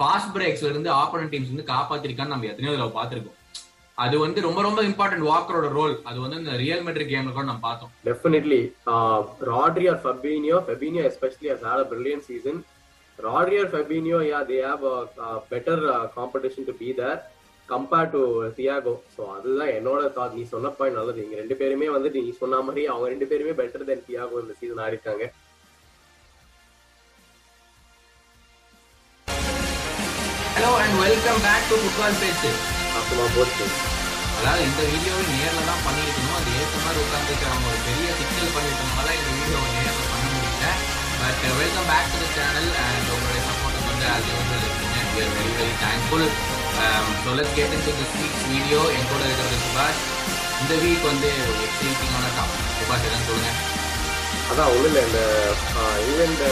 Fast பிரேக்ஸ்ல இருந்து ஆப்போனன் teams வந்து காப்பாத்திருக்கான்னு நம்ம எத்தனையோ தடவை பார்த்துருக்கோம். அது வந்து ரொம்ப ரொம்ப இம்பார்ட்டன்ட் வாக்கரோட ரோல் அது வந்து இந்த ரியல் மெட்ரிக் கேம்ல கூட நம்ம பார்த்தோம். Definitely Uh, Rodri Fabinho Fabinho, Fabinho especially has had a Fabinho season. They or better competition to have their compare to uh, so to அதுதான் என்னோட தாட் நீ சொன்ன பாயிண்ட் நல்லது. இங்க ரெண்டு பேருமே வந்துட்டு நீ சொன்ன மாதிரி அவங்க ரெண்டு பேருமே பெட்டர் தென் தியாகோ இந்த season ஆடிருக்காங்க. Hello and welcome back to football பேச்சு அப்புறமா போச்சு. அதாவது இந்த வீடியோவை நேர்ல தான் பண்ணிருக்கணும் அது ஏற்ற மாதிரி உட்காந்துட்டு அவங்க ஒரு பெரிய சிக்கல் பண்ணிட்டனால இந்த வீடியோவை நேர்ல பண்ண முடியல. But welcome back to the channel and உங்களுடைய சப்போர்ட் வந்து அது வந்து இருக்கீங்க. Are very very thankful so let's get into this week's video என் கூட இருக்கிறது சுபாஷ். இந்த வீக் வந்து ஒரு எக்ஸைட்டிங்கான டாபிக் சுபாஷ் எதாவது சொல்லுங்க. அதான் ஒன்றும் இல்லை. இந்த இங்கிலாந்து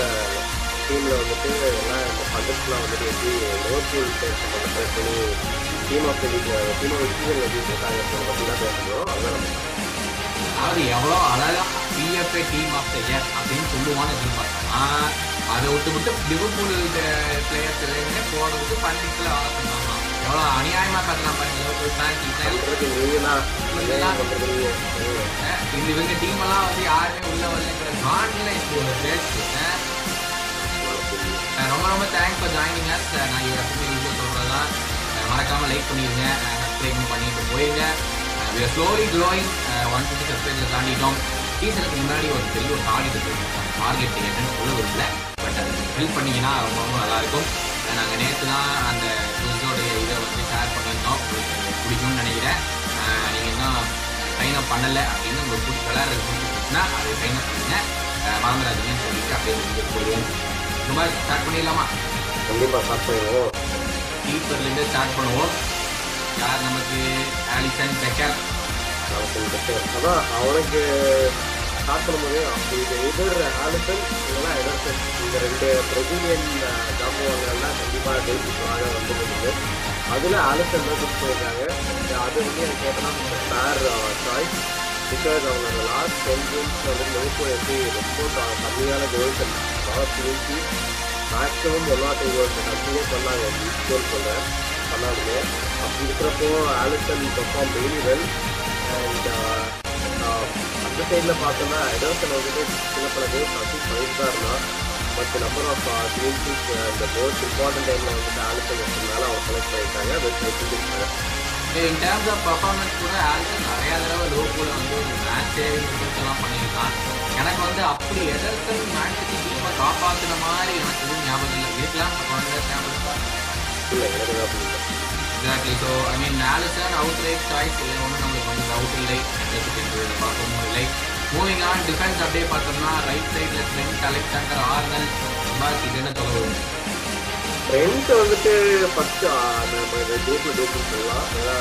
டீம்ல வந்துட்டு எல்லாம் பண்டஸ்லாம் வந்துட்டு எப்படி லோக்கல் பேர் பண்ணி team of the team of season எப்படி போட்டாங்க பற்றி தான் பேசணும். அதான் நம்ம அதாவது எவ்வளோ அழகா PFA team of the year அப்படின்னு சொல்லுவான்னு எதிர்பார்த்தா அதை விட்டு விட்டு லிவர்பூல் பிளேயர்ஸ் எல்லாமே போடுறதுக்கு பண்டிகையில் ஆட சொன்னாங்க எவ்வளோ அநியாயமா பேசலாம் பாருங்க லிவர்பூல் ஃபேன்ஸ் இந்த இவங்க டீம் எல்லாம் வந்து யாருமே உள்ள வரலங்கிற காண்டில் இப்போ அஹ் ரொம்ப ரொம்ப தேங்க்ஸ் ஃபார் ஜாயினிங் அஸ் நான் இவர் எப்பவுமே வீடியோ சொல்றதெல்லாம் அஹ் மறக்காம லைக் பண்ணிடுங்க சப்ஸ்கிரைப் பண்ணிட்டு போயிருங்க. we are slowly one fifty subscriber தாண்டிட்டோம். சீசனுக்கு முன்னாடி ஒரு பெரிய ஒரு டார்கெட் இருக்கு. டார்கெட் என்னன்னு சொல்ல விரும்பல பட் அது ஹெல்ப் பண்ணிங்கன்னா ரொம்ப ரொம்ப நல்லாயிருக்கும் நாங்கள் நேற்று தான் அந்த குவிஸோடைய இதை வந்து ஷேர் பண்ணியிருந்தோம். பிடிக்கும்னு நினைக்கிறேன். நீங்கள் இன்னும் சைன் அப் பண்ணலை அப்படின்னு உங்களுக்கு பிடிச்ச விளையாடுறது பிடிச்சிருச்சுன்னா அதை சைன் அப் பண்ணுங்க. மறந்துடாதீங்கன்னு சொல்லிட்டு அப்படியே போயிடுவோம். ரொம்ப ஸ்டார்ட் பண்ணிடலாமா? கண்டிப்பா ஸ்டார்ட் பண்ணுவோம் கீப்பர்லேருந்து ஸ்டார்ட் பண்ணுவோம். யார் நமக்கு ஆலிசன் பெக்கர் அதான் அவனுக்கு ஸ்டார்ட் பண்ணும்போது இது எதிர் ஆலிசன் இல்லைன்னா எடர்சன் இந்த ரெண்டு பிரசிலியன் ஜாம்புவாங்கெல்லாம் கண்டிப்பாக ஜெயிச்சுக்காக வந்துருந்தது அதில் ஆலிசன் தான் பண்ணியிருக்காங்க. அது வந்து எனக்கு கேட்டனா ஃபேர் சாய்ஸ் பிகாஸ் அவங்க அந்த லாஸ்ட் டென் கேம்ஸ் வந்து லிவர்பூல் எப்படி ரொம்ப கம்மியான கோல்ஸ் லாஸ்ட் வீழ்ச்சி maximum one or two goals continue பண்ணாங்க கோல் சொல்கிறேன் பண்ணாங்க அப்படி இருக்கிறப்போ Alisson perform very well and அந்த சைடில் பார்த்தோம்னா எடர்சன் வந்துட்டு சில பல கோல்ஸ் அசீவ் பண்ணிட்டு தான் இருந்தான் பட் நம்பர் ஆஃப் டீம்ஸ் இந்த மோஸ்ட் இம்பார்ட்டன்ட் டைமில் வந்துட்டு ஆலிசன் இருக்கிறதுனால அவங்க செலக்ட் பண்ணியிருக்காங்க பெஸ்ட் வச்சுருக்காங்க இன் டேர்ம்ஸ் ஆஃப் பர்ஃபார்மன்ஸ் கூட ஆலிசன் நிறைய தடவை லோகோல வந்து ஒரு மேட்ச் சேவிங் பண்ணியிருக்கான். எனக்கு வந்து அப்படி எதர்சன் மேட்சுக்கு டீமை காப்பாற்றுற மாதிரி எனக்கு எதுவும் ஞாபகம் இல்லை. இருக்கலாம் குழந்தை ஞாபகம் exactly so I mean Alisson outright choice இல்லை. ஒன்றும் நம்மளுக்கு வந்து டவுட் இல்லை. எங்களுக்கு பார்க்கவும் இல்லை. மூவிங் ஆன் டிஃபென்ஸ் அப்படியே பார்த்தோம்னா ரைட் சைடில் ஸ்ட்ரென்த் அலெக்சாண்டர் ஆர்னல் பாஸ் இது என்ன சொல்ல வந்துட்டு ஃபர்ஸ்ட் நம்ம இந்த டூப்பு சொல்லலாம். ஏன்னா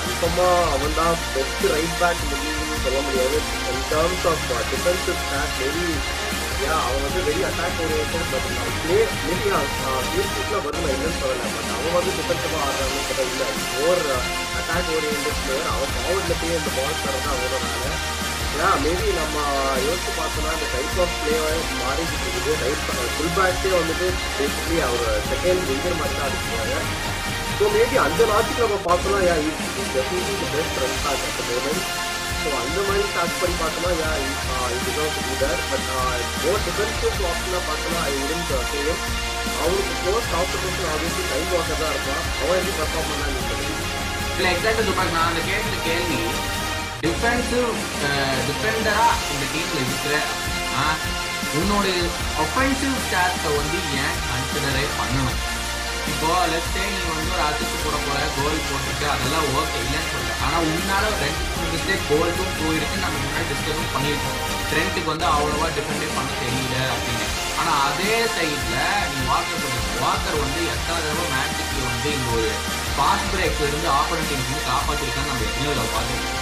கன்ஃபார்மாக அவன் தான் பெஸ்ட் ரைட் பேக் முடியும்னு சொல்ல முடியாது. In terms of defensive stack very yeah அவன் வந்து வெரி அட்டாக் ஓரியன்ட் பட் அவன் பிளே மேபி யூஸ்ஃபுல்லாக வருது நான் இல்லைன்னு சொல்லலை. பட் அவன் வந்து டிஃபென்சிவாக ஆடுறான்னு கேட்டால் இல்லை. மோர் அட்டாக் ஓரியன்ட் பிளேயர் அவன் ஃபார்வர்டில் போய் இந்த பால் தரதான் அவனோட வேலை. ஏன்னா மேபி நம்ம யோசிச்சு பார்த்தோம்னா அந்த டைப் ஆஃப் பிளேவை மாறிக்கிட்டு இருக்குது. ரைட் ஃபுல் பேக்கே வந்துட்டு பேசிக்கலி அவர் செகண்ட் விங்கர் மாதிரி தான் அடிச்சுருக்காங்க ஸோ மேபி அந்த லாஜிக் நம்ம பார்த்தோம்னா yeah definitely best run back at moment so அந்த மாதிரி ஸ்டார்ட் பண்ணி பார்த்தோம்னா யா இதுதான் லீடர் பட் மோர் டிஃபென்சிவ் ஆப்ஷனாக பார்த்தோம்னா ஐ உடன் சேம் அவனுக்கு most competition obviously time Walker தான் இருப்பான் அவன் எப்படி பர்ஃபார்ம் பண்ணாங்க இல்லை எக்ஸாக்டாக சொல்லுவாங்க நான் அந்த கேட்ட கேள்வி டிஃபென்சிவ் டிஃபெண்டராக uh, இந்த டீமில் இருக்கிற அப்படின்னா உன்னோட ஒஃபென்சிவ் ஸ்டாட்ஸை வந்து ஏன் கன்சிடரே பண்ணணும்? இப்போ லெஃப்டே நீ வந்து ஒரு அசிஸ்ட் போட போகிற கோல் போட்டுட்டு அதெல்லாம் ஓகே இல்லைன்னு சொல்ல. ஆனால் உன்னால ரெண்டு மூணு மிஸ்டேக் கோல்ஸும் போயிருக்கு நம்ம முன்னாடி டிஸ்கஸும் பண்ணியிருக்கோம். ட்ரெண்ட்டுக்கு வந்து அவ்வளோவா டிஃபெண்டே பண்ண தெரியல அப்படின்னு. ஆனால் அதே சைடில் நீ வாக்கர் பண்ணுங்க வாக்கர் வந்து எத்தனை தடவை மேட்சுக்கு வந்து இங்கே ஒரு ஃபாஸ்ட் பிரேக்ல இருந்து ஆப்போனன்ட் வந்து காப்பாற்றிருக்கான்னு நம்ம எத்தனையோ பார்த்துருக்கோம்.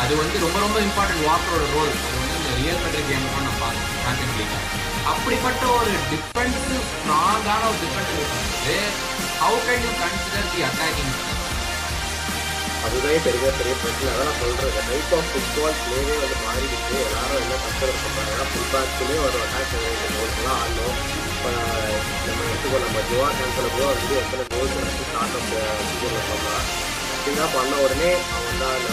அது வந்து ரொம்ப ரொம்ப இம்பார்ட்டன்ட் வாக்கரோட ரோல் அது வந்து இந்த ரியல் மெட்ரிக் கேம் தான் நான் பார்த்தேன் சாம்பியன் லீக்ல அப்படிப்பட்ட ஒரு டிஃபென்சிவ் ஸ்ட்ராங்கான ஒரு டிஃபென்ஸ் இருக்கும்போது how can you consider the attacking அதுதான் பெரிய பெரிய பிரச்சனை. அதான் நான் சொல்றேன் டைப் ஆஃப் ஃபுட்பால் பிளேவே வந்து மாறிடுச்சு. எல்லாரும் என்ன கஷ்டம் பண்றாங்கன்னா ஏன்னா பேக்ஸ்லேயே ஒரு அட்டாக் கோல்ஸ்லாம் ஆடணும் இப்போ நம்ம எடுத்துக்கோ நம்ம ஜுவா கேன்சல் கூட வந்து எத்தனை கோல்ஸ் வந்து ஸ்டார்ட் அப் பண்ணலாம் அப்படின்னா பண்ண உடனே அவன் தான்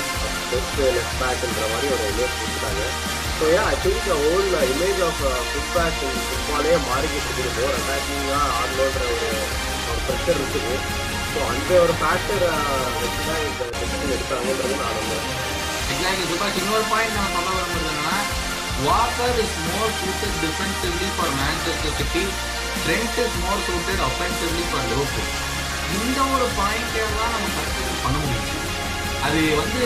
பெஸ்ட் லெஃப்ட் பேக்குன்ற மாதிரி ஒரு இமேஜ் கொடுத்துட்டாங்க. So and I think whole image of foot back ஃபுட்பாலே மாறிக்கிட்டு இருக்குது. மோர் அட்டாக்கிங்காக ஆடணுன்ற ஒரு ஒரு ப்ரெஷர் இருக்குது. ஸோ அந்த ஒரு ஃபேக்டர் uh, வச்சு தான் இந்த டெசிஷன் எடுத்தாங்கன்றது நான் நம்புறேன். எக்ஸாக்ட்லி சுபாஷ் இன்னொரு பாயிண்ட் நான் சொல்ல வரும்போது Walker is more suited defensively for Manchester City Trent is more suited offensively for Liverpool இந்த ஒரு பாயிண்ட் எல்லாம் நம்ம கன்சிடர் பண்ண முடியும். அது வந்து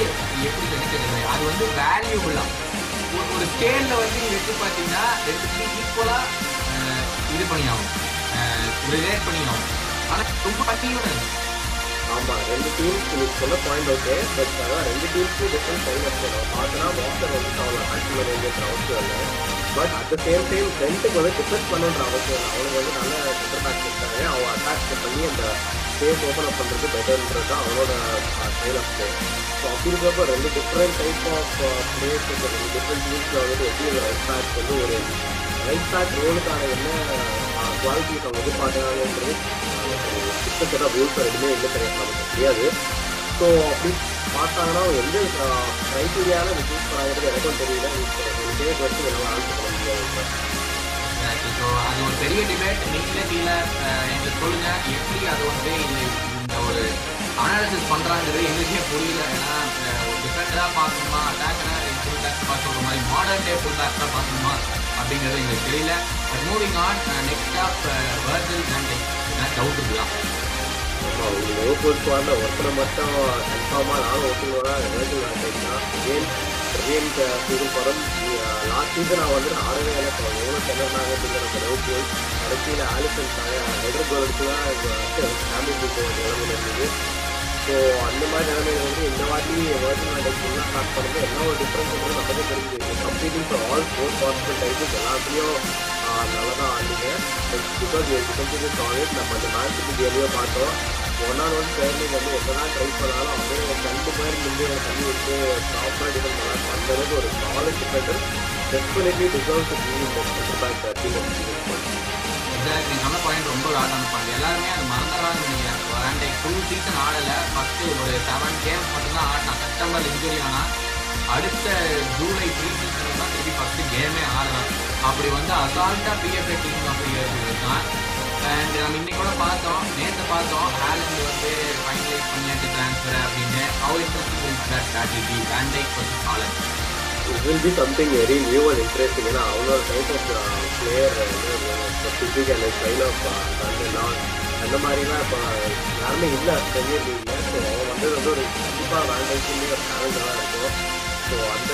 எப்படி நினைக்கிறது அது வந்து வேல்யூபிளா ஒரு ஒரு ஸ்கேல்ல வந்து எடுத்து பார்த்தீங்கன்னா ரெண்டுத்தையும் ஈக்குவலா இது பண்ணி ஆகும் ரிலேட் பண்ணி ஆகும் ஆனா ரொம்ப அட்டீவ் ஆமா ரெண்டு டீம்ஸ் நீங்க சொன்ன பாயிண்ட் ஓகே பட் அதான் ரெண்டு டீம்ஸ்க்கு டிஃப்ரெண்ட் டைம் இருக்கு பார்த்தனா பார்த்தோன்னா வந்து அவனை ஆக்டிவ் பண்ணுங்கிற அவசியம் இல்லை. But at the same time ரெண்டுக்கு வந்து டிஃபெண்ட் பண்ணுன்ற அவசியம் இல்லை. அவனுக்கு வந்து நல்ல சென்டர் பேக் இருக்காங்க அவங்க அட்டாக் பண்ணி அந்த ஸ்பேஸ் ஓப்பன் அப் பண்ணுறது பெட்டர்ன்றது தான் அவனோட ஸ்டைல் ஆஃப் பிளே ஸோ அப்படி இருக்கிறப்ப ரெண்டு different type of plays different டீம்ஸில் வந்து எப்படி ஒரு ரைட் பேக் வந்து ஒரு ரைட் பேக் ரோலுக்கான என்ன குவாலிட்டிஸ் அவங்க எதிர்பார்க்குறாங்கன்றது கிட்டத்தட்ட ரூல்ஸ் எதுவுமே இல்லை கிடையாது நமக்கு தெரியாது. ஸோ அப்படி பார்த்தாங்கன்னா அவங்க எந்த க்ரைட்டீரியாவில் சூஸ் பண்ணாங்கிறது எனக்கும் தெரியல. இதே வரைக்கும் என்னால் ஆன்சர் பண்ண முடியாது. ஸோ அது ஒரு பெரிய டிபேட் நீங்களே கீழே எங்களுக்கு சொல்லுங்க. எப்படி அது வந்து இந்த ஒரு அனாலிசிஸ் பண்ணுறாங்கிறது எங்களுக்கே புரியல. ஏன்னா ஒரு டிஃபெண்டரா பார்க்கணுமா அட்டாக்கரா ஃபுல் பேக் பார்க்க மாதிரி மாடர்ன் டே ஃபுல் பேக்கா பார்க்கணுமா அப்படிங்கிறது எங்களுக்கு தெரியல. But moving on next up Virgil and doubt இருக்கலாம் ஆமாம் உங்களுக்கு ஸ்குவாடில் ஒருத்தனை மட்டும் கன்ஃபார்மாக நானும் ஒருத்தங்களோட வேர்ஜல் அகெயின் பிரேம் படம் லாஸ்ட் சீசன் அவன் வந்து ஆடவே இல்லை. எவ்வளோ செல்லாங்க அப்படிங்கிற நம்ம லிவர்பூல் கடைசியில் ஆலிசன் ஹெடர் கோல் எடுத்து தான் சாம்பியன் நிலைமையில் இருந்தது. ஸோ அந்த மாதிரி நிலைமையில வந்து இந்த வாட்டி வேர்ஜன் நடக்கலாம் ஸ்டார்ட் பண்ணுறது என்ன ஒரு டிஃப்ரென்ஸ் வந்து நமக்கே தெரிஞ்சு completing for all four possible types எல்லாத்தையும் நல்லா தான் ஆடுங்க. பிகாஸ் டிஃபென்சிவ் சாலிட் நம்ம அந்த மேட்ச் சிட்டி பார்த்தோம். ஒன் வந்து ஒன் பேர்லிங் வந்து எப்போதான் ட்ரை பண்ணாலும் அப்படியே ஒரு ரெண்டு மாதிரி நின்று தண்ணி விட்டு ப்ராப்பராக டிஃபெண்ட் பண்ணலாம் அந்த அளவுக்கு ஒரு solid defender definitely deserve to be இந்த சென்டர் பேக் எக்ஸாக்ட்லி நல்ல பாயிண்ட் ரொம்ப வேடான பாயிண்ட் எல்லாருமே அது மறந்துடுறாங்கன்னு நினைக்கிறேன் அண்ட் ஃபுல் சீசன் ஆடல. ஃபஸ்ட்டு ஒரு செவன் கேம்ஸ் மட்டும்தான் ஆடினா செப்டம்பர் இன்ஜுரி ஆனால் அடுத்த ஜூலை ப்ரீ சீசன் தான் திருப்பி ஃபஸ்ட்டு கேமே ஆடலாம் அப்படி வந்து அசால்ட்டாக பிஎஃப்ஏ டீம் அப்படி இயர் இருக்கான் அண்ட் நம்ம um, இன்னைக்கு கூட பார்த்தோம். நேற்று பார்த்தோம். ஹேலண்ட் வந்து ஃபைனலைஸ் பண்ணியாச்சு ட்ரான்ஸ்ஃபர் அப்படின்னு. How interesting is that strategy Van Dijk versus Haaland it will be something very new and interesting ஏன்னா அவ்வளோ type of player specific and style of அந்த மாதிரிலாம் இப்போ யாருமே இல்லை. பிரீமியர் லீக்ல ஸோ அவங்க வந்து வந்து ஒரு கண்டிப்பாக வேண்டாம் ஒரு டேலண்டாக இருக்கும். ஸோ அந்த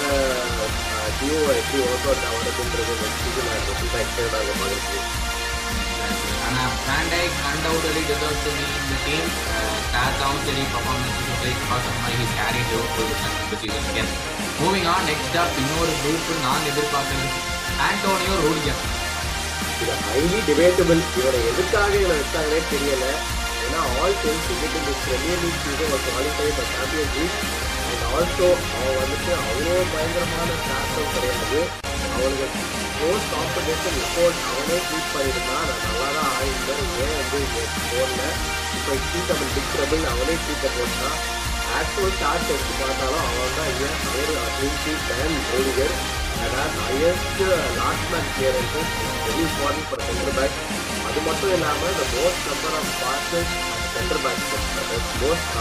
uh, டியூ எப்படி ஒர்க் அவுட் ஆகிறதுன்றது நெக்ஸ்ட் சீசன் நான் ரொம்ப எக்ஸைட் ஆக மாதிரி இருக்குது ஆனா Van Dijk undoubtedly deserve to be இந்த டீம் ஸ்டார்ஸாவும் சரி பர்ஃபார்மன்ஸும் சரி பார்க்குற மாதிரி ஹி கேரி லிவர்பூல் இந்த season again. Moving on next up இன்னொரு குரூப் நான் எதிர்பார்க்கறது ஆண்டோனியோ ரூடிகர் இது ஹைலி டிபேட்டபிள் இவரை எதுக்காக இவரை வச்சாங்கன்னே தெரியல. ஏன்னா ஆல் செல்சி கிட்ட இந்த பிரீமியர் லீக் சீசன் ஒரு qualify for champion league and also அவன் வந்துட்டு அவ்வளோ பயங்கரமான ஸ்டார்ட்டும் கிடையாது. அவனுக்கு க்ளோஸ் காம்படிஷன் ரிப்போர்ட் அவனே ட்வீட் பண்ணியிருந்தான் நான் நல்லா தான் ஆயிருந்தேன். ஏன் வந்து இங்கே போடல? இப்போ ட்வீட் அவன் டிக்ரபிள் அவனே ட்வீட்டை போட்டான். ஆக்சுவல் சார்ஜ் எடுத்து பார்த்தாலும் அவன் தான் ஏன் ஹையர் அபிலிட்டி டேன் ரோடிகர் அதாவது highest last match clearances very important for centre back அது மட்டும் இல்லாமல் இந்த most number of passes centre back most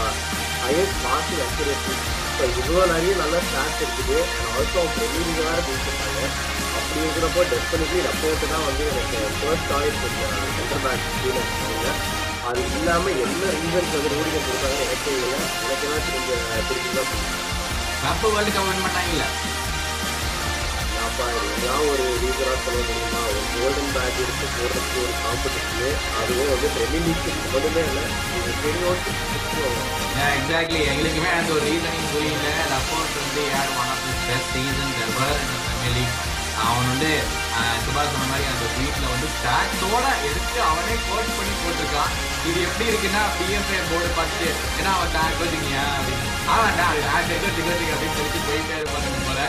highest passing accuracy இப்போ இவ்வளோ நிறைய நல்ல ஸ்டாட்ஸ் இருக்குது. அண்ட் ஆல்சோ பிரீமியர் வேறு பேசியிருக்காங்க அப்படி இருக்கிறப்போ டெஃபினெட்லி ரப்போர்ட்டு தான் வந்து எனக்கு first choice centre back team of அது இல்லாமல் என்ன ரீசன்ஸ் வந்து ரூடிங்க கொடுத்தாங்கன்னு எனக்கு இல்லை எனக்கு தான் திரும்ப திருப்பி தான் புரியும் கப்பு வேர்ல்டு கப் வின் பண்ணாங்கல்ல? அப்பா இதெல்லாம் ஒரு ரீசனாக சொல்ல முடியுமா? ஒரு கோல்டன் பேக் எடுத்து போடுறதுக்கு ஒரு காம்படிஷனு அதுவும் வந்து பிரீமியர் லீக் இல்லை. இது தெரியும். எக்ஸாக்ட்லி எங்களுக்குமே அந்த ஒரு ரீசனிங் புரியல. ரப்போர்ட் வந்து யார் one of this best seasons ever இந்த பிரீமியர் அவன் வந்து சுபாஷ் சொன்ன மாதிரி அந்த வீட்டில் வந்து ஸ்டாட்ஸோட எடுத்து அவனே கோட் பண்ணி போட்டிருக்கான். இது எப்படி இருக்குன்னா பிஎஃப்ஏ போர்டு பார்த்துட்டு ஏன்னா அவன் டேக் வச்சுக்கியா அப்படின்னு ஆமாண்டா அது டேக் வச்சுக்க வச்சுக்க அப்படின்னு சொல்லிட்டு போயிட்டே இருப்பாங்க போல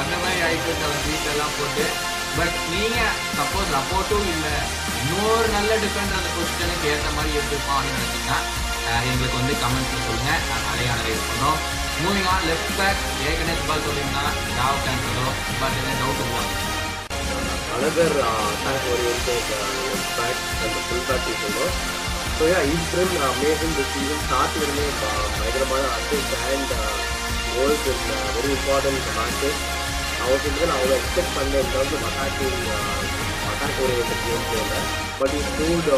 அந்த மாதிரி ஆயிப்போச்சு அவன் ட்வீட் எல்லாம் போட்டு பட் நீங்க சப்போஸ் சப்போர்ட்டும் இல்லை இன்னொரு நல்ல டிஃபெண்டர் அந்த பொசிஷனுக்கு ஏற்ற மாதிரி எடுத்துருப்போம் அப்படின்னு நினைச்சீங்கன்னா எங்களுக்கு வந்து கமெண்ட்ஸ்ல சொல்லுங்க. நாங்கள் நிறைய அனலைஸ் பண்ணோம் மூவிங் ஆன் லெஃப்ட் பேக் ஏற்கனவே பால் சொல்லிங்கன்னா டாவ் கேன்சலோ பட் என்ன டவுட் இல்லை another uh, attack left back அந்த ஃபுல் பேக் the ஸோ yeah, each film uh, made in the பயங்கரமான urgent and world very important matches அவங்க வந்து நான் அவ்வளோ எக்ஸ்பெக்ட் பண்ணேன் இந்த வந்து மட்டாக்கு மட்டாக்கோடைய game but it dude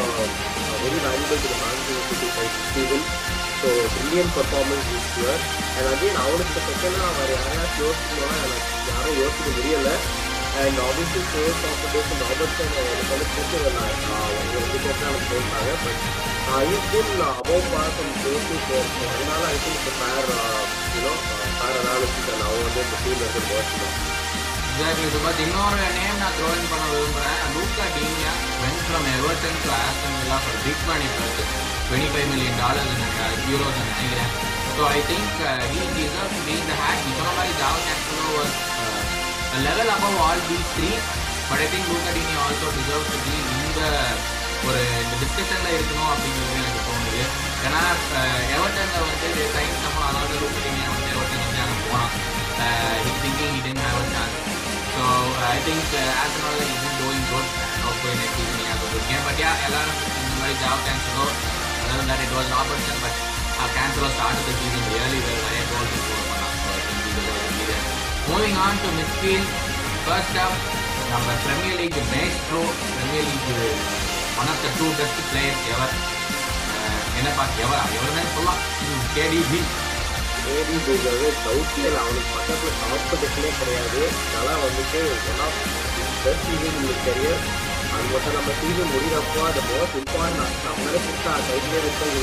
very valuable to five season so brilliant performance is year and again அவனுக்கு செகண்டாக அவர் யாரையாவது யோசிக்கணும் எனக்கு யாரும் யோசிக்க முடியலை and obviously force of days Robertson எனக்கு வந்து பிடிச்சதில்ல அவங்க ரெண்டு பேர் தான் எனக்கு போட்டாங்க but is been above par from four to four so அதனால I think fair you know fair analysis and அவங்க வந்து இந்த டீம் வந்து ஒர்க் தான் எக்ஸாக்ட்லி சுபாத் இன்னொரு நேம் நான் த்ரோ இன் பண்ண விரும்புகிறேன் Lucas Digne went from Everton to Aston Villa for big money purchase twenty five million dollars euros நினைக்கிறேன் so I think he deserve to be இந்த ஹேக் இப்போ மாதிரி Joao Cancelo was level above all the three but I think Lucas Digne also deserve to be இந்த ஒரு இந்த டிஸ்கஷனில் இருக்கணும் அப்படிங்கிறது எனக்கு தோணுது ஏன்னா எவர்டனில் வந்து சைன் சம்பளம் அதாவது லூக்கா டீனியா வந்து எவர்டன் வந்து அங்கே போனான் he thinking he didn't have a chance. So uh, I think uh, as an order, he's been doing good. And hopefully next season he has a good game. But yeah, எல்லாரும் இந்த மாதிரி Joao Cancelo other than that it was Robertson, but uh, Cancelo started the season really well. நிறைய goals score பண்ணான். So I think he deserves on to there. Moving on to midfield. First up, நம்ம Premier League maestro, Premier League one of the two best ever ever Uh, என்னப்பா எவரா எவருமே சொல்லலாம். KDP ஏடி filter டவுட்டே இல்லை அவனுக்கு பக்கத்தில் காம்படிஷனே கிடையாது. அதனால் வந்துட்டு one of best season career அது மட்டும் நம்ம சீசன் முடிகிறப்போ அந்த மோஸ்ட் இம்பார்ட்டன்ட் நம்மளே கொடுத்தா கைட்லேயே போய்?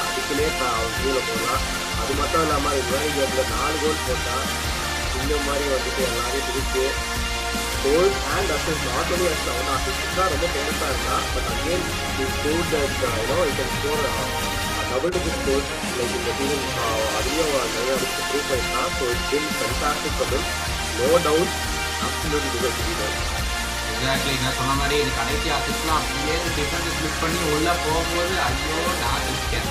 அதுக்குள்ளே அவன் கீழே போகலாம் அது மட்டும் இல்லாமல் அது மாதிரி நாலு கோல் போட்டால் இந்த மாதிரி வந்துட்டு எல்லாரையும் இருக்கு goal and assist not only assist அவன் அசிஸ்ட் தான் ரொம்ப ஃபேமஸாக இருந்தா but again is prove that you know it can score double digit scores like இந்த டீம் அதிகம் நிறைய அடிச்சு prove பண்ணிருந்தான் so it's been fantastic for no doubt absolute deserve to exactly நான் சொன்ன மாதிரி இது கடைசி அசிஸ்ட்லாம் அப்படியே டிஃபென்ஸ் மிஸ் பண்ணி உள்ளே போகும்போது ஐயோ நான் இருக்கேன்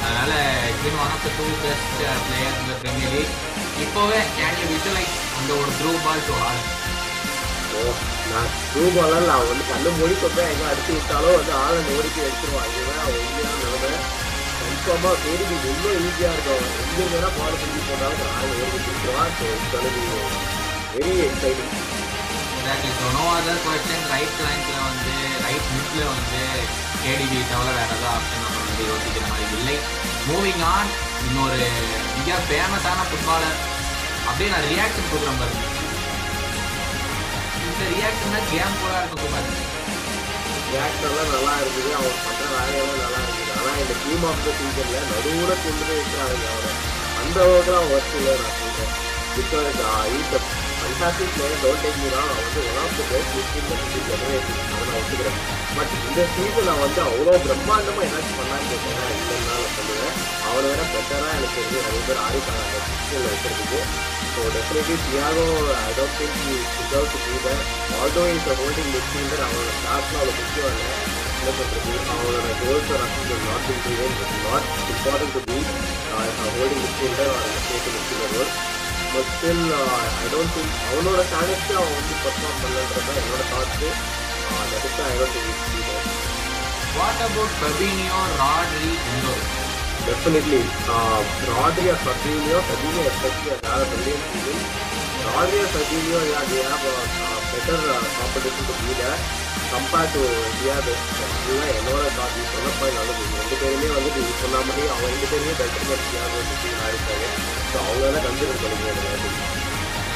அதனால it's one of the two best players இந்த பிரீமியர் லீக் இப்போவே கேன் யூ விஷுவலைஸ் அந்த ஒரு த்ரூ பால் டு ஆல் ஓ நான் த்ரூ பாலர் அவன் வந்து கண்ணு மூடி கொண்டு எங்கே அடிச்சு விட்டாலும் வந்து ஆளை ஓடிக்கு எடுத்துருவான். இதுதான் அவன் உண்மையான நிலைமை. கன்ஃபார்மாக பேருக்கு இன்னும் ஈஸியாக இருக்கும். அவன் எங்கே வேணால் பால் பண்ணி போட்டாலும் ஆளை ஓடி கொடுத்துருவான். So it's very exciting exactly so no other question right லைன்ஸில் வந்து ரைட் மிட்ல வந்து கேடிபி தவிர வேற ஏதாவது ஆப்ஷன் நம்ம வந்து யோசிக்கிற மாதிரி இல்லை. மூவிங் ஆன் இன்னொரு மிக ஃபேமஸான ஃபுட்பாலர் அப்படியே நான் ரியாக்ஷன் கொடுக்குறேன் பாருங்க. இந்த ரியாக்ஷன் கேம் கூட இருக்கும் குமார் ரியாக்டர்லாம் நல்லா இருக்குது. அவர் பண்ணுற வேலையெல்லாம் நல்லா இருக்குது. ஆனால் இந்த டீம் ஆஃப் த சீசனில் நடுவில் கொண்டு போய் வைக்கிறாங்க அவரை. அந்த அளவுக்கு அவன் ஒர்க் இல்லை நான் சொல்கிறேன் பிகாஸ் இந்த ஃபண்டாஸ்டிக் மேலே டவுன் டேக் மீ தான் வந்து one of the best fifteen fifteen generation நான் ஒத்துக்கிறேன். பட் இந்த சீசன் நான் வந்து அவ்வளோ பிரம்மாண்டமாக ஏதாச்சும் பண்ணான்னு கேட்டேன். இல்லைன்னா நான் சொல்லுவேன் அவனை விட பெட்டராக எனக்கு வந்து நிறைய பேர் ஆடிப்பாங்க அந்த சீசனில் வைக்கிறதுக்கு so definitely Thiago I don't think he deserve to be there although is holding midfielder அவனோட ஸ்டார்ட்லாம் அவ்வளோ முக்கியம் இல்லை. என்ன பண்ணுறது அவனோட goals rising not been not important to be holding midfielder அவனோட state midfielder role but still I don't think அவனோட ஸ்டாண்டர்ட்ஸ்க்கு அவன் வந்து பர்ஃபார்ம் பண்ணலன்றது தான் என்னோட thoughts that I don't think what about Fabinho Rodri indoor Definitely. Uh, Rodri or Fabinho, Fabinho especially has had a brilliant season. Rodri or Fabinho, compare to have a, என்னோட thought சொன்ன point நல்லது ரெண்டு பேருமே வந்து நீ சொன்ன மாதிரி அவங்க ரெண்டு பேருமே பெட்டர் பட் தியாகோ வந்து டீம் ஆடிட்டாங்க ஸோ அவங்க தான் கன்சிடர் பண்ணிக்கிறேன்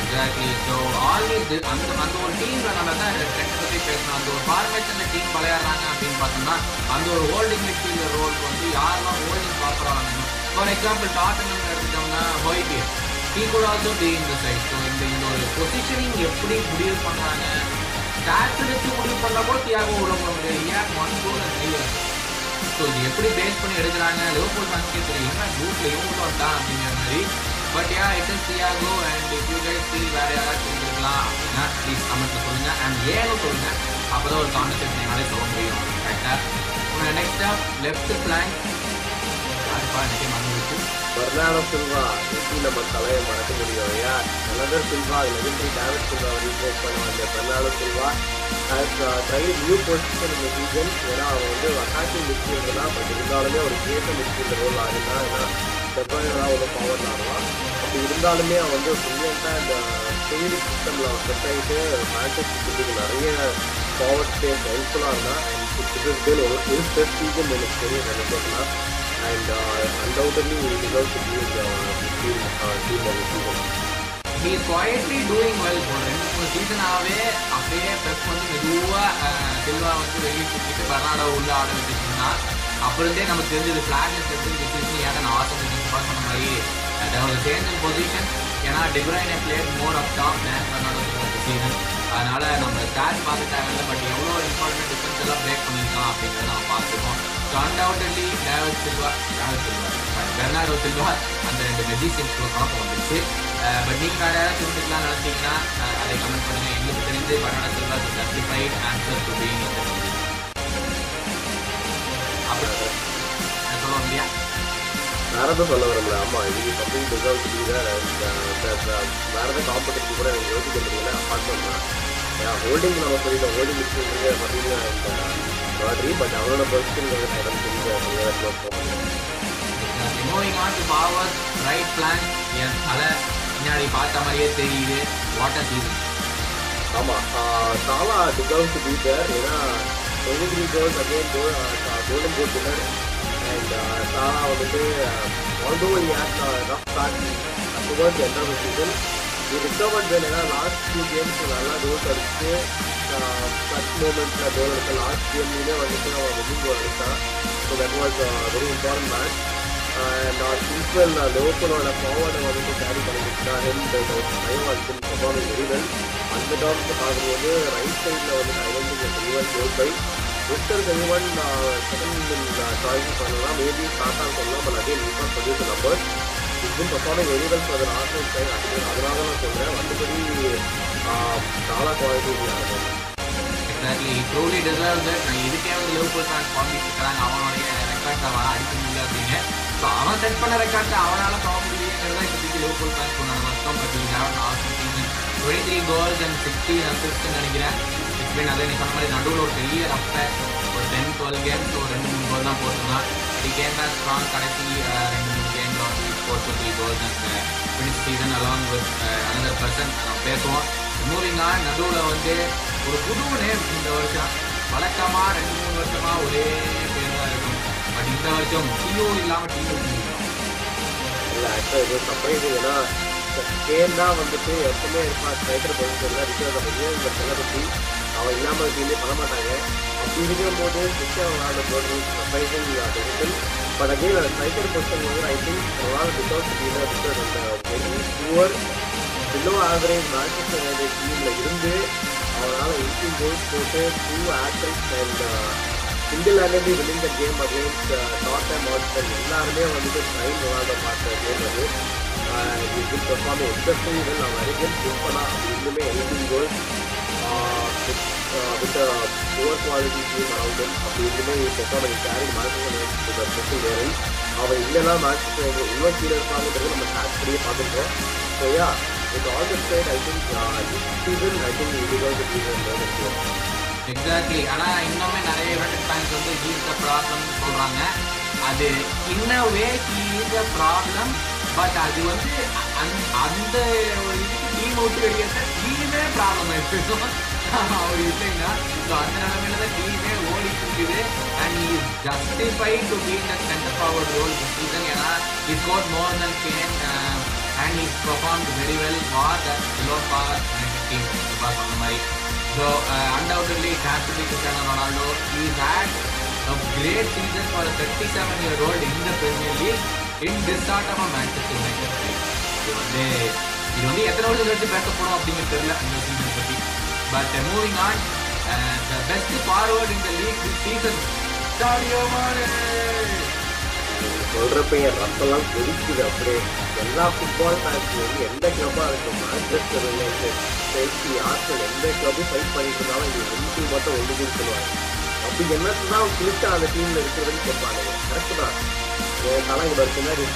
எக்ஸாக்ட்லி ஸோ ஆல்வேஸ் அந்த அந்த ஒரு டீம் நம்ம தான் ரெண்டு பற்றி பேசணும். அந்த ஒரு ஃபார்மேஷனில் டீம் விளையாடுறாங்க அப்படின்னு பார்த்தோம்னா அந்த ஒரு ஹோல்டிங் மிட்ஃபீல்டர் ரோலுக்கு வந்து யாரெல்லாம் ஹோல்டிங் பார்க்குறாங்க ஃபார் எக்ஸாம்பிள் டாட்டன் எடுத்துட்டோம்னா ஹொய்பியர் ஹீ கூட ஆல்சோ பி இந்த சைட் ஸோ இந்த இந்த ஒரு பொசிஷனிங் எப்படி முடிவு பண்ணுறாங்க ஸ்டாட்ஸ் வச்சு முடிவு பண்ணால் கூட தியாகம் உள்ள போட முடியாது ஏன் ஒன் கோல் அண்ட் ஸோ இது எப்படி பேஸ் பண்ணி எடுக்கிறாங்க? லிவர்பூல் ஃபேன்ஸ்க்கே தெரியும். என்ன குரூப்பில் இவங்களும் வந்துட்டான் அப்படிங்கிற மாதிரி. பட் ஏன் it is Thiago and if you guys feel வேறு யாராவது தெரிஞ்சிருக்கலாம் அப்படின்னா ப்ளீஸ் கமெண்ட்டில் சொல்லுங்கள் அண்ட் ஏன்னு அப்போ தான் ஒரு கான்வர்சேஷன் என்னால் சொல்ல முடியும். கரெக்டாக நெக்ஸ்ட் லெஃப்ட் பிளாங்க் அதுப்பா எனக்கே மறந்துருச்சு பர்னாடோ சில்வா எப்படி நம்ம தலையை மறக்க முடியும் ஐயா another Silva legendary David Silva replace பண்ணுவாங்க. வந்த Bernardo Silva has new position இந்த சீசன் ஏன்னா அவன் வந்து வக்காசி மிஸ்ஃபீல்டர் பட் இருந்தாலுமே ஒரு கிரியேட்டிவ் மிஸ்ஃபீல்டர் ரோல் ஆடினா ஏன்னா செப்பாயினா ஒரு பவர் ஆடுவான் அப்படி இருந்தாலுமே அவன் வந்து ப்ரில்லியண்ட்டாக இந்த டெய்லி சிஸ்டமில் அவன் செட் ஆகிட்டு மேன்செஸ்டர் சிட்டிக்கு நிறைய ஃபார்வர்ட் ஸ்பேஸ் ஹெல்ப்ஃபுல்லாக இருந்தான் இது ஒரு ஸ்பெஸ் சீசன் எனக்கு தெரியும். நினைக்கிறேன்னா and undoubtedly deserve to be in the team, team of season he is quietly doing well ஒரு ரெண்டு மூணு சீசனாகவே அப்படியே பெப் வந்து மெதுவாக சில்வா வந்து வெளியே தூக்கிட்டு கர்நாடகா உள்ள ஆட வச்சுட்டு அப்புறந்தே நமக்கு தெரிஞ்சது ஃபிளாட்னஸ் தெரிஞ்சு இந்த ஏன்னா நான் ஆசை சொன்ன மாதிரி. தேர் சேஞ்ச் இன் பொசிஷன் ஏன்னா De Bruyne player more of top man Karnataka season அதனால நம்ம ஸ்டாட் பார்க்க தேவையில்லை பட் எவ்வளோ இம்பார்ட்டன்ட் டிஃபென்ஸ் எல்லாம் பிரேக் பண்ணியிருக்கான் அப்படிங்கிறத நம்ம பார்த்துருக்கோம். So undoubtedly David Silva David Silva Bernardo Silva அந்த ரெண்டு மெஜிசியன்ஸ்க்குள்ள குழப்பம் வந்துச்சு பட் நீங்கள் வேறு யாராவது தெரிஞ்சுக்கலாம் நினச்சிங்கன்னா அதை கமெண்ட் பண்ணுங்கள் எங்களுக்கு தெரிஞ்சு Bernardo Silva is justified answer to being இந்த அப்படி சொல்ல முடியா? வேற சொல்ல வரல. ஆமா இது something deserve to be there வேற எதாவது காம்படிஷன் கூட எனக்கு யோசிக்க முடியல அப்பார்ட் ஃப்ரம் ஹோல்டிங் நம்ம சொல்லிட்டோம். ஹோல்டிங் பார்த்தீங்கன்னா இந்த ராட்ரி பட் அவரோட பொசிஷன் வந்து நான் இடம் தெரிஞ்ச க்ளோஸ் போக moving on to right plan என் தலை பின்னாடி பார்த்த மாதிரியே தெரியுது வாட்டர் சீசன் ஆமாம் Salah deserve to be there ஏன்னா twenty three goals again golden goal winner and Salah வந்துட்டு although had rough start towards end of season இது ரிகவர்ட் வெல் ஏன்னா லாஸ்ட் டூ கேம்ஸ் நல்லா கோல்ஸ் அடிச்சு ஃபர்ஸ்ட் மூமெண்ட்ஸில் goal அடித்த last கேம்லேயே வந்துட்டு அவன் வின்னிங் கோல் அடித்தான் so that was very important match நான் சிம்பிள் லோக்கலோட ஃபார்வர்டை வந்துட்டு கேரி பண்ணிக்கிட்டா ஹெல்த் ஐயோ பர்ஃபார்மிங் வெரி வெல் அந்த டேர்ம்ஸ் பார்க்கும்போது ரைட் சைடில் வந்து Ivan even goal by mister கனிவன் second choice பண்ணலாம் மேபி ஸ்டார்ட் சொல்லலாம் பட் அதே you can number it's been performing very well for ஆர்சல் side அதனால చాలా quality exactly truly deserve that நான் இதுக்கே வந்து லிவர்பூல் ஃபேன்ஸ் பாம்பிட்டு இருக்காங்க அவனுடைய ரெக்கார்ட் அவன் அடிக்க முடியல அப்படின்னு. ஸோ அவன் செட் பண்ண ரெக்கார்ட் அவனால காம முடியலைங்கிறத இப்போதைக்கு லிவர்பூல் ஃபேன்ஸ் சொன்னாங்க மொத்தம் but we have twenty three goals and sixty அசிஸ்ட்னு நினைக்கிறேன். இட்ஸ் பின் அதே நீ சொன்ன மாதிரி நடுவில் ஒரு பெரிய ரப்பை ஒரு டென் டுவெல் கேம்ஸ் ஒரு ரெண்டு மூணு கோல் தான் போட்டிருந்தான். த்ரீ கேம் தான் ஸ்ட்ராங் கடைசி ரெண்டு மூணு கேம் தான் four to three goals and finish season along with another person நம்ம பேசுவோம். மூவிங் ஆன் நடுவில் வந்து ஒரு புது நேம் இந்த வருஷம். வழக்கமாக ரெண்டு மூணு வருஷமாக ஒரே பேர் தான் இருக்கும். பட் இந்த வருஷம் டிஓ இல்லாமல் டிஓ இல்லை ஆக்சுவலாக சர்ப்ரைஸ் ஏன்னா கேம் தான் வந்துட்டு எப்பவுமே இருப்பான் ஸ்ட்ரைக்கர் பொசிஷனில் ரிசர்வ் பண்ணி இந்த செலபத்தி அவன் இல்லாமல் டீமே பண்ண மாட்டாங்க. அப்படி இருக்கிற போது கிறிஸ்டியன் விளாடும் போது சர்ப்ரைசிங் டெசிஷன் பட் அகெயின் அந்த ஸ்ட்ரைக்கர் பொசிஷன் வந்து I think Ronaldo deserve because அந்த very poor below average Manchester United டீமில் இருந்து அவரால் எயிட்டீன் கோல்ஸ் போட்டு two actors and single handedly winning the game against dot and master எல்லாருமே வந்துட்டு drain Ronaldo பார்த்த கேம் அது. இது பெர்ஃபார்ம் எக்ஸப்ஷனி வெல் நான் வரைக்கும் புக் இன்னுமே eighteen goals with poor quality team around அப்படி இன்னுமே பெர்ஃபார்ம் கேரி மார்க்கெட் ஸ்பெஷல் வேரல் அவர் இல்லைனா மேட்ச் இன்னும் கீழே இருப்பாங்கிறது நம்ம மேட்ச் படியே பார்த்துருக்கோம் so yeah with all the spread, with all the state I think season I think இது வாஸ் சீசன் மோர் எக்ஸாக்ட்லி ஆனால் இன்னுமே நிறைய யுனைடெட் ஃபேன்ஸ் வந்து ஹீஸ் த ப்ராப்ளம் சொல்கிறாங்க அது இன்னவே he is a problem but அது வந்து அ- அந்த- அந்த ஒரு இதுக்கு டீம் விட்டு வெளியேற்ற டீமே ப்ராப்ளம் ஆயிடுச்சு. அவர் இல்லைன்னா ஸோ அந்த நிலமையில தான் டீமே ஓடிட்டு இருக்குது. And is justified to be the centre forward role season ஏன்னா it got more than Kane And I perform very well for the below for team சொன்ன மாதிரி So uh, undoubtedly it has to be Cristiano Ronaldo. He's had a great season for a 37 year old in the Premier League in this sort of a Manchester United side. இது வந்து இது வந்து எத்தனை வருஷம் கழிச்சு பேச போறோம் அப்படிங்கிறது தெரியல இந்த சீசன் பத்தி but moving on the best forward in the league this season Sadio Mane சொல்றப்ப என் ரத்தம்லாம் கொதிக்குது அப்படியே எல்லா ஃபுட்பால் ஃபேன்ஸ்லையும் எந்த கிளப்பாக இருக்கும் மேன்செஸ்டர் யுனைடெட் செல்சி ஆர்சல் எந்த கிளப்பும் ஃபைட் பண்ணிட்டு இருந்தாலும் இது ரெண்டு டீம் மட்டும் ஒன்று கூட சொல்லுவாங்க. அப்படி என்னத்தான் கிளிச்சா அந்த டீமில் இருக்கிறதுன்னு கேட்பாங்க. கரெக்டு தான். என் தலை இங்க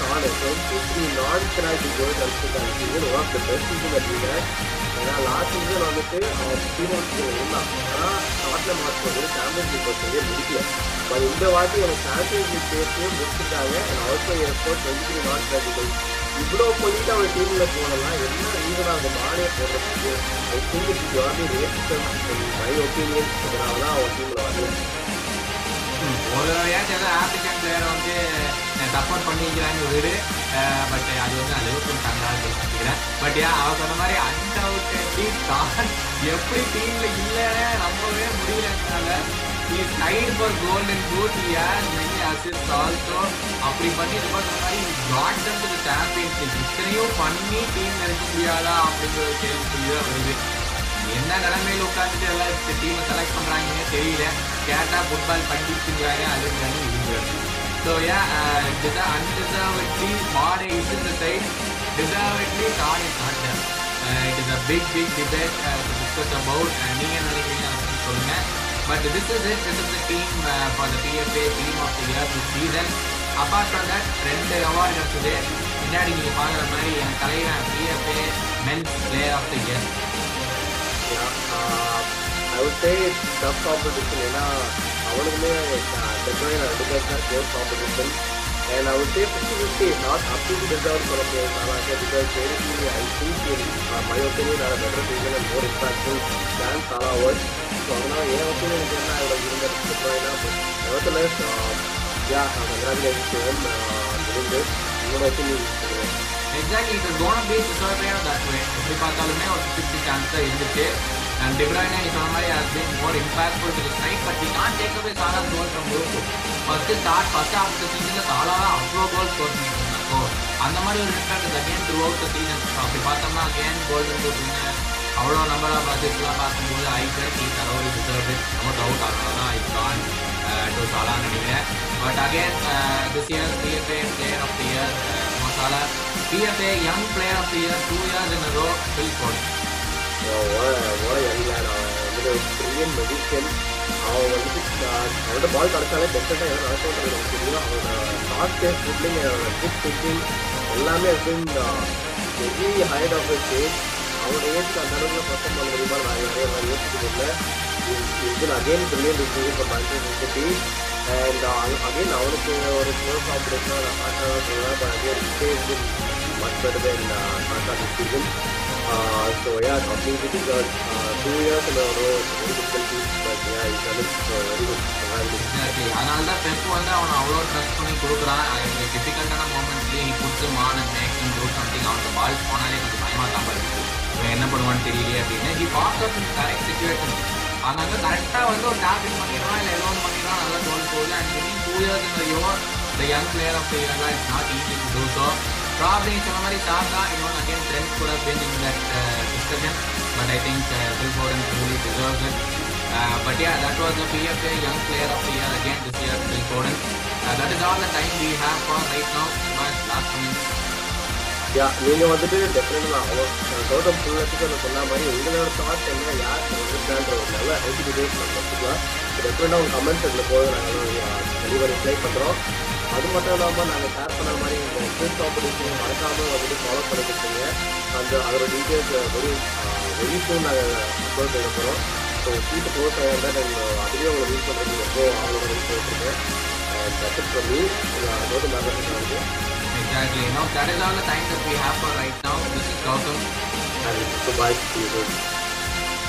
சாணு twenty three non penalty goal அடிச்சிருக்காங்க. Season one of the best அப்படிங்கிறேன் ஏன்னா லாஸ்ட் சீசன் வந்துட்டு அவன் டீம் இருந்தான் ஆனால் டாட்ல மார்க் வந்து வந்து முடிக்கல. பட் இந்த வாட்டி அவன் சாம்பியன்ஸ் பேசியே முடிச்சிருக்காங்க. And also effort twenty three non penalty இவ்வளோ பண்ணிட்டு அவன் டீம்ல போனலாம் என்ன ரீசனாக அந்த மாடே போடுறதுக்கு? I think it's purely racism my opinion அதனால தான் அவன் டீம்ல வரல. ஒரு தடவையாச்சும் ஏதோ ஆப்பிரிக்கன் பிளேயரை வந்து சப்போர்ட் பண்ணிக்கிறாங்க வீடு பட் அது வந்து நான் லிவர்பூல் தங்களால் பட் ஏன் அவன் சொன்ன மாதிரி அன்டவுட்டட்லி எப்படி டீமில் இல்லைன்னு நம்பவே முடியலனால is tied for golden boot யார் many assists also. அப்படி பண்ணி இது மாதிரி சொன்ன மாதிரி நாட் டம் டு சாம்பியன்ஸ் லீக் இத்தனையும் பண்ணி டீம் நினைக்க முடியாதா அப்படிங்கிற ஒரு கேள்விக்குரிய வருது. என்ன நிலைமையில உட்காந்துட்டு எல்லாம் டீமை செலக்ட் பண்றாங்கன்னு தெரியல. கேட்டா ஃபுட்பால் படிச்சுங்கிறாங்க அதுங்கிறாங்க இதுங்கிறாங்க ஸோ ஏன் undeservedly Mane is in the side deservedly Don is not it is a big big debate discuss about நீங்கள் நினைக்கிறீங்க அப்படின்னு சொல்லுங்கள் சொல்லுங்க but this is it this is the team for the PFA team of the year this season apart from that ரெண்டு award கிடைச்சது பின்னாடி நீங்க பாக்குற மாதிரி என் தலைவன் PFA men's player of the year I would say tough competition ஏன்னா அவனுக்குமே டெக்னாலஜி ரெண்டு பேர் தான் game competition and I would say fifty fifty not up to deserve சொல்ல முடியாது. நான் because very I think my opinion are better and more impactful than Salah so அதனால் என் ஒப்பீனியனுக்கு என்ன அவரோட இருந்ததுக்கு டெக்னாலஜினா பட் நெவர்த்தலஸ் யா கங்க்ராச்சுலேஷன் இருந்து உங்களோட opinion exactly it is gonna be deserved that way எப்படி பார்த்தாலுமே ஒரு ஃபிஃப்டி சான்ஸ் தான் இருந்துச்சு அண்ட் டிப்ராய்னா நீ சொன்ன மாதிரி has been more impactful to the strike but we can take away Salah goal from group first start first of the சீசனில் Salah அவ்வளோ கோல் ஸ்கோர் பண்ணிட்டு இருந்தாங்க அந்த மாதிரி ஒரு impact again throughout the season அப்படி பார்த்தோம்னா அகேன் கோல்டன் பூட் அவ்வளோ நம்பர் ஆஃப் அசிஸ்ட்லாம் பார்க்கும்போது ஐ பெட் ஈ தரோடு டிசர்வ் இட் டவுட் ஆகலாம் தான் ஐ கான் டு சாலா. நினைக்கிறேன் but again this year PFA player of the year masala PFA young player of the year two years in row Phil got brilliant magician அவன் வந்துட்டு அவனோட பால் கிடச்சாலே பெஸ்ட்டாக எதாவது நடக்கும் நமக்கு தெரியும். அவனோட ஷார்ட் பேஸ் ட்ரிப்ளிங் அவனோட குட் திங்கிங் எல்லாமே been very height of the stage அவனோட ஏஜுக்கு அந்த அளவுக்கு பர்ஃபார்ம் பண்ண முடியுமா நான் நிறைய நான் யோசிக்க இல்லை இது அகைன் பிரில்லியன் இருக்குது இப்போ மேன்செஸ்டர் சிட்டி அண்ட் அகைன் அவனுக்கு ஒரு ஸ்லோர் காம்படிஷனாக நான் பார்த்தா சொல்லுவேன் but again stage much better than tata this season so yeah, completely because uh, two years in a row, very difficult team, but yeah, he's done it very good. Congratulations. அதனால தான் Pep வந்து அவனை அவ்வளோ trust பண்ணி கொடுக்குறான் டிஃபிகல்ட்டான மூமெண்ட்லேயே நீ கொடுத்து மான அண்ட் டூ சம்திங் அவனுக்கு பால் போனாலே கொஞ்சம் பயமாக தான் இருக்கு இவன் என்ன பண்ணுவான்னு தெரியலையே அப்படின்னு. He pass up correct situation அதனால கரெக்டாக வந்து ஒரு டார்கெட் பண்ணிடுவான் இல்லை ஏதோ ஒன்று பண்ணிடுவான் நல்லா கோல் போகுது அண்ட் டூ இயர்ஸ் இந்த your the young player of the year it's not easy to do so problem சொன்ன மாதிரி தாத்தா இன்னொன்று அகைன் ட்ரெண்ட் கூட been that discussion but I think Phil Foden truly deserves it Uh, but yeah, that was the PFA Young Player of the Year again this year, Phil Foden. Uh, that is all the time we have for right now. But last comments. Yeah நீங்கள் வந்துட்டு டெஃபினட்டாக அவ்வளோ Gautham full நான் சொன்ன மாதிரி உங்களோட thoughts என்ன யார் வந்துட்டான்ற ஒரு நல்ல ஹெல்த் டிபேட் நம்ம வச்சுக்கலாம் டெஃபினெட்டாக உங்கள் கமெண்ட்ஸ் இதில் போது நாங்கள் தெளிவாக ரிப்ளை பண்ணுறோம் அது மட்டும் இல்லாமல் நாங்கள் ஷேர் பண்ண மாதிரி இந்த குவிஸ் காம்படிஷன் மறக்காமல் வந்துட்டு ஃபாலோ பண்ணிக்கிட்டீங்க அந்த அதோட டீட்டெயில்ஸ் வெரி வெரி சூன் நாங்கள் அப்லோட் பண்ண போகிறோம் ஸோ சீட்டு க்ளோஸ் ஆகிருந்தால் நாங்கள் அதுலேயே உங்களை யூஸ் பண்ணுறது ரொம்ப அவங்களோட யூஸ் பண்ணிருக்கேன் and that's it from me Gautham மேகன் வந்து Exactly. Now that is all the time that we have for right now. This is Gautam. and goodbye to you.